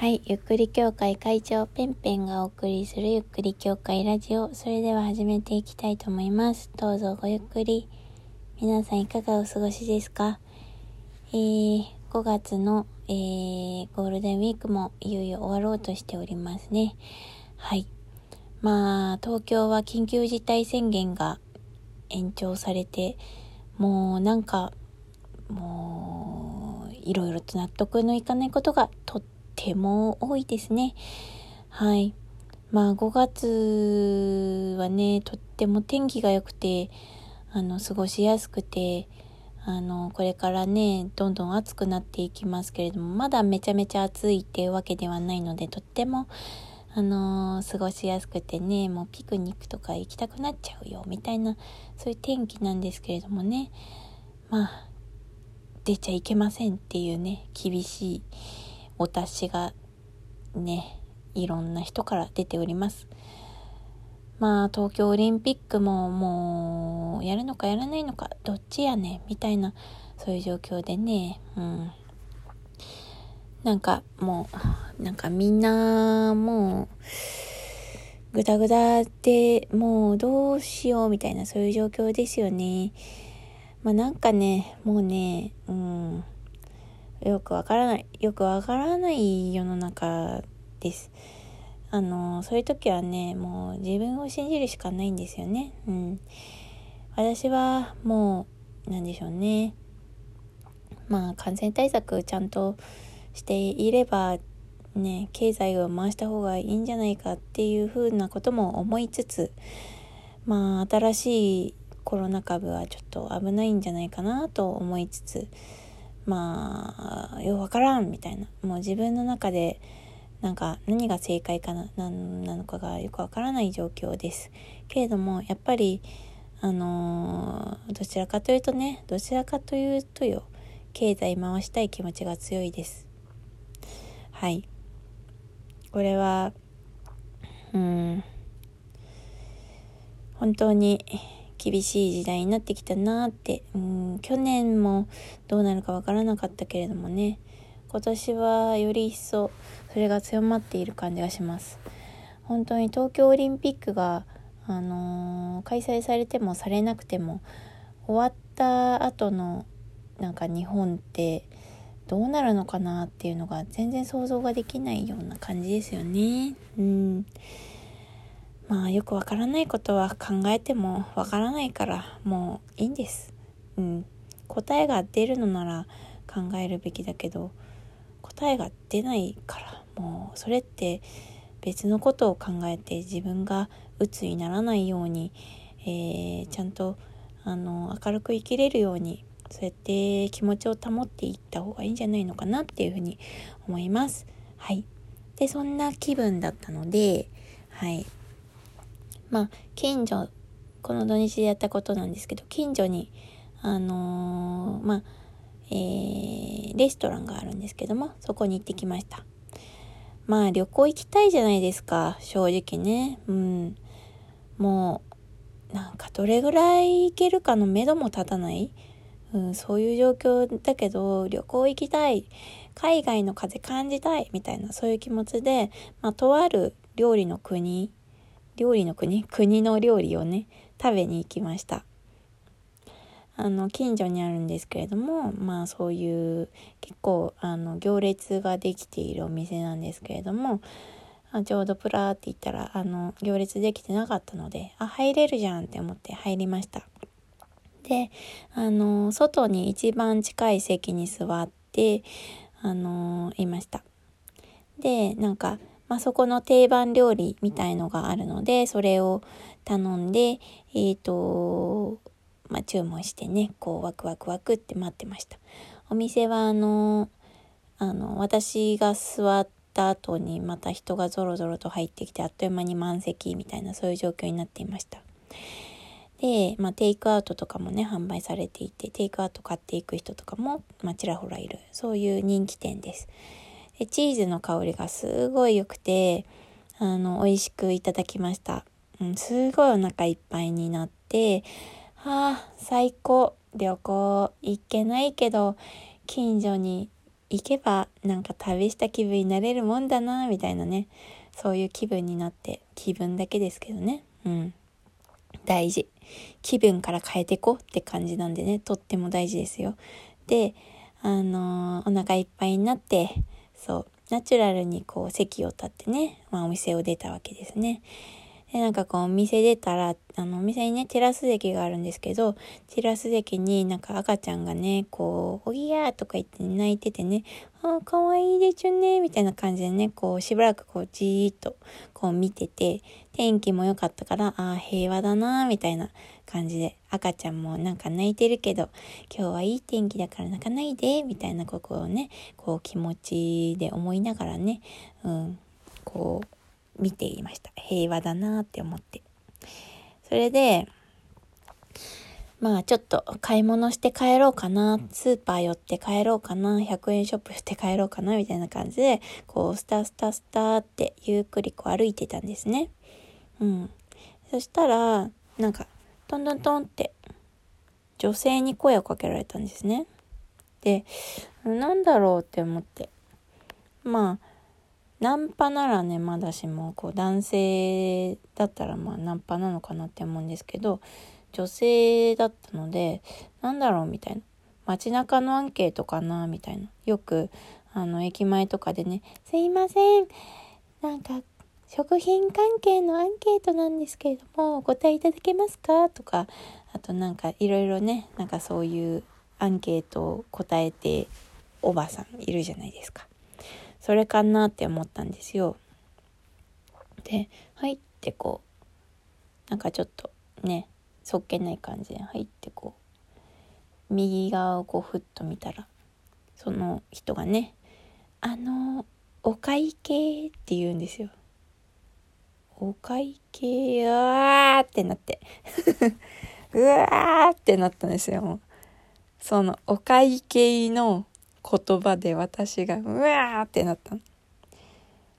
はい、ゆっくり協会会長ペンペンがお送りするゆっくり協会ラジオ。それでは始めていきたいと思います。どうぞごゆっくり。皆さんいかがお過ごしですか？えー、5月の、えー、ゴールデンウィークもいよいよ終わろうとしておりますね。はい。まあ、東京は緊急事態宣言が延長されて、もうなんか、もう、いろいろと納得のいかないことがとっても多いですね。はい。まあ5月はね、とっても天気が良くて、あの、過ごしやすくて、あの、これからね、どんどん暑くなっていきますけれども、まだめちゃめちゃ暑いっていうわけではないので、とっても、あの過ごしやすくてね、もうピクニックとか行きたくなっちゃうよ、みたいな、そういう天気なんですけれどもね、まあ、出ちゃいけませんっていうね、厳しいお達しがね、いろんな人から出ております。まあ、東京オリンピックももう、やるのかやらないのか、どっちやねみたいな、そういう状況でね、うん。なんか、もう、なんかみんな、もう、ぐだぐだでもうどうしようみたいな、そういう状況ですよね。まあなんかね、もうね、うん。よくわからない。よくわからない世の中です。あの、そういう時はね、もう自分を信じるしかないんですよね。うん。私はもう、なんでしょうね。まあ、感染対策ちゃんとしていれば、ね、経済を回した方がいいんじゃないかっていうふうなことも思いつつ、まあ、新しいコロナ株はちょっと危ないんじゃないかなと思いつつ、まあ、ようわからんみたいな。もう自分の中で、なんか何が正解かな、なのかがよくわからない状況です。けれども、やっぱり、あのー、どちらかというとね、どちらかというとよ、経済回したい気持ちが強いです。はい。これは、うん、本当に、厳しい時代になってきたなって、うん、去年もどうなるかわからなかったけれどもね、今年はより一層それが強まっている感じがします。本当に東京オリンピックが、あのー、開催されてもされなくても、終わった後のなんか日本ってどうなるのかなっていうのが全然想像ができないような感じですよね。うん。まあよくわからないことは考えてもわからないからもういいんです。うん。答えが出るのなら考えるべきだけど答えが出ないからもうそれって別のことを考えて自分が鬱にならないように、えー、ちゃんとあの明るく生きれるようにそうやって気持ちを保っていった方がいいんじゃないのかなっていうふうに思います。はい。で、そんな気分だったので、はい。まあ、近所、この土日でやったことなんですけど、近所に、あのー、まあ、えー、レストランがあるんですけども、そこに行ってきました。まあ、旅行行きたいじゃないですか、正直ね。うん。もう、なんかどれぐらい行けるかの目処も立たない、うん、そういう状況だけど、旅行行きたい、海外の風感じたい、みたいな、そういう気持ちで、まあ、とある料理の国料理の国？国の料理をね食べに行きました。あの近所にあるんですけれどもまあそういう結構あの行列ができているお店なんですけれどもちょうどプラーって言ったらあの行列できてなかったのであ入れるじゃんって思って入りました。であの外に一番近い席に座ってあのいました。でなんかまあ、そこの定番料理みたいのがあるので、それを頼んで、えっ、ー、と、まあ、注文してね、こう、ワクワクワクって待ってました。お店は、あの、あの、私が座った後にまた人がゾロゾロと入ってきて、あっという間に満席みたいな、そういう状況になっていました。で、まあ、テイクアウトとかもね、販売されていて、テイクアウト買っていく人とかも、まあ、ちらほらいる、そういう人気店です。でチーズの香りがすごい良くて、あの、美味しくいただきました。うん、すごいお腹いっぱいになって、はあ、最高。旅行行けないけど、近所に行けばなんか旅した気分になれるもんだな、みたいなね。そういう気分になって、気分だけですけどね。うん。大事。気分から変えてこうって感じなんでね、とっても大事ですよ。で、あのー、お腹いっぱいになって、そう、ナチュラルにこう席を立ってね、まあお店を出たわけですね。で、なんかこう、お店出たら、あの、お店にね、テラス席があるんですけど、テラス席になんか赤ちゃんがね、こう、おぎやーとか言って泣いててね、ああかわいいでちゅね、みたいな感じでね、こう、しばらくこう、じーっと、こう見てて、天気も良かったから、ああ、平和だなーみたいな感じで、赤ちゃんもなんか泣いてるけど、今日はいい天気だから泣かないで、みたいなことをね、こう、気持ちで思いながらね、うん、こう、見ていました。平和だなって思って。それで、まあちょっと買い物して帰ろうかな、スーパー寄って帰ろうかな、100円ショップして帰ろうかな、みたいな感じで、こう、スタスタスタってゆっくりこう歩いてたんですね。うん。そしたら、なんか、トントントンって、女性に声をかけられたんですね。で、なんだろうって思って。まあ、ナンパならねまだしもこう男性だったらまあナンパなのかなって思うんですけど女性だったのでなんだろうみたいな街中のアンケートかなみたいなよくあの駅前とかでね「すいませんなんか食品関係のアンケートなんですけれどもお答えいただけますか?」とかあとなんかいろいろねなんかそういうアンケートを答えておばさんいるじゃないですか。それかなって思ったんですよ。で、入ってこう、なんかちょっとね、そっけない感じで入ってこう、右側をこうふっと見たら、その人がね、あの、お会計って言うんですよ。お会計、うわーってなって。うわーってなったんですよ。そのお会計の言葉で私がうわーってなったの。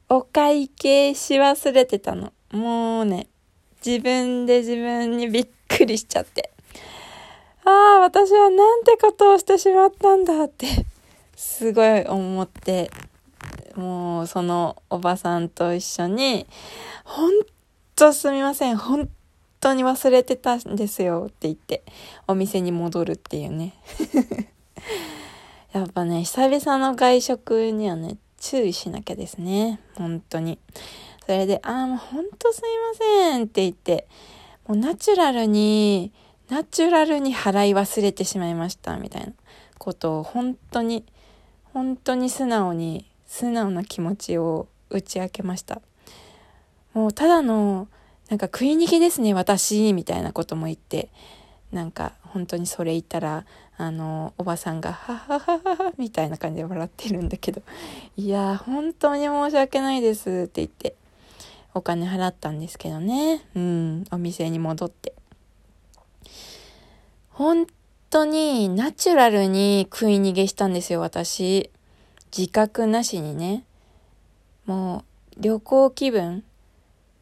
お会計し忘れてたの。もうね、自分で自分にびっくりしちゃって。ああ、私はなんてことをしてしまったんだって、すごい思って、もうそのおばさんと一緒に、ほんとすみません、本当に忘れてたんですよって言って、お店に戻るっていうね。やっぱね、久々の外食にはね、注意しなきゃですね。本当に。それで、ああ、もうほんとすいませんって言って、もうナチュラルに、ナチュラルに払い忘れてしまいましたみたいなことを本当に、本当に素直に、素直な気持ちを打ち明けました。もうただの、なんか食い逃げですね、私、みたいなことも言って、なんか本当にそれ言ったらあのおばさんが「ははははは」みたいな感じで笑ってるんだけど「いや本当に申し訳ないです」って言ってお金払ったんですけどね。うんお店に戻って。本当にナチュラルに食い逃げしたんですよ私。自覚なしにね。もう旅行気分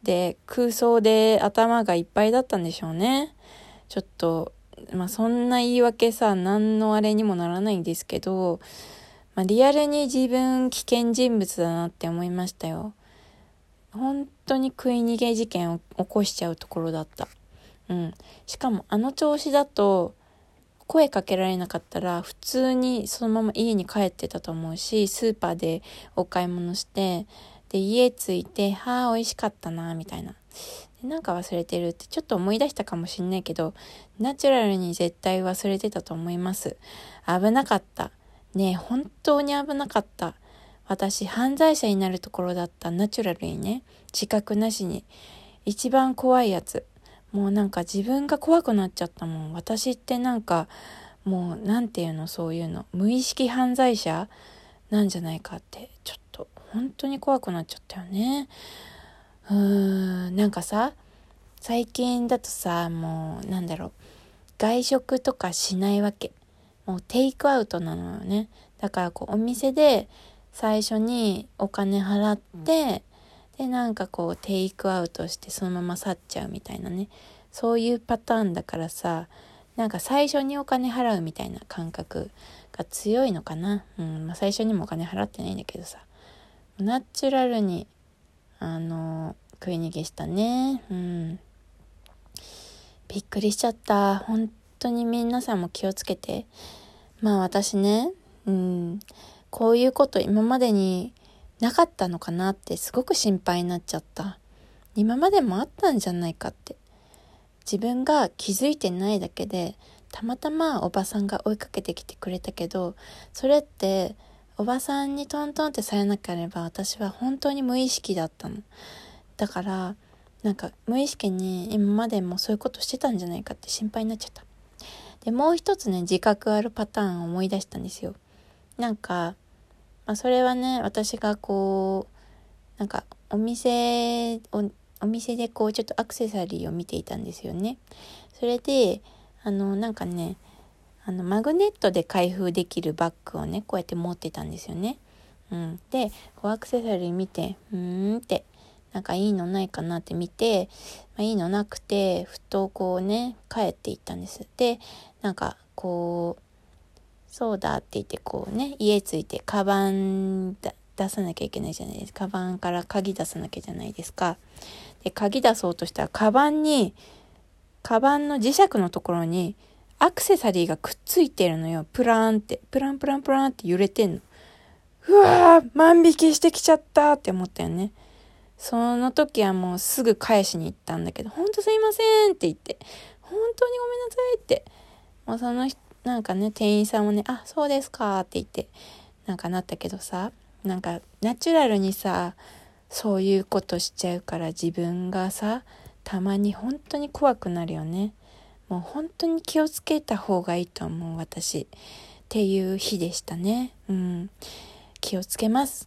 で空想で頭がいっぱいだったんでしょうね。ちょっと、まあそんな言い訳さ、何のあれにもならないんですけど、まあリアルに自分危険人物だなって思いましたよ。本当に食い逃げ事件を起こしちゃうところだった。うん。しかもあの調子だと、声かけられなかったら普通にそのまま家に帰ってたと思うし、スーパーでお買い物して、で、家着いて、はあ、美味しかったな、みたいな。なんか忘れてるってちょっと思い出したかもしんないけど、ナチュラルに絶対忘れてたと思います。危なかった。ねえ、本当に危なかった。私、犯罪者になるところだった。ナチュラルにね。自覚なしに。一番怖いやつ。もうなんか自分が怖くなっちゃったもん。私ってなんか、もうなんていうの、そういうの。無意識犯罪者なんじゃないかって、ちょっと本当に怖くなっちゃったよね。うーん、なんかさ、最近だとさ、もう、なんだろう、外食とかしないわけ。もうテイクアウトなのよね。だからこう、お店で最初にお金払って、で、なんかこう、テイクアウトしてそのまま去っちゃうみたいなね。そういうパターンだからさ、なんか最初にお金払うみたいな感覚が強いのかな。うん、まあ、最初にもお金払ってないんだけどさ。ナチュラルに、あの、食い逃げしたね。うん。びっくりしちゃった。本当に皆さんも気をつけて。まあ私ね、うん、こういうこと今までになかったのかなってすごく心配になっちゃった。今までもあったんじゃないかって。自分が気づいてないだけで、たまたまおばさんが追いかけてきてくれたけど、それっておばさんにトントンってされなければ私は本当に無意識だったの。だから、なんか無意識に今までもそういうことしてたんじゃないかって心配になっちゃった。で、もう一つね、自覚あるパターンを思い出したんですよ。なんか、まあ、それはね、私がこう、なんかお店を、お店でこうちょっとアクセサリーを見ていたんですよね。それで、あの、なんかね、あの、マグネットで開封できるバッグをね、こうやって持ってたんですよね。うん。で、こうアクセサリー見て、うーんって、なんかいいのないかなって見て、まあ、いいのなくて、ふとこうね、帰っていったんです。で、なんかこう、そうだって言ってこうね、家着いてカバン出さなきゃいけないじゃないですか。カバンから鍵出さなきゃじゃないですか。で、鍵出そうとしたら、カバンに、カバンの磁石のところに、アクセサリーがくっついてるのよ。プラーンって。プランプランプランって揺れてんの。うわー万引きしてきちゃったって思ったよね。その時はもうすぐ返しに行ったんだけど、ほんとすいませんって言って、本当にごめんなさいって。もうその人、なんかね、店員さんもね、あ、そうですかって言って、なんかなったけどさ、なんかナチュラルにさ、そういうことしちゃうから自分がさ、たまに本当に怖くなるよね。もう本当に気をつけた方がいいと思う、私。っていう日でしたね。うん。気をつけます。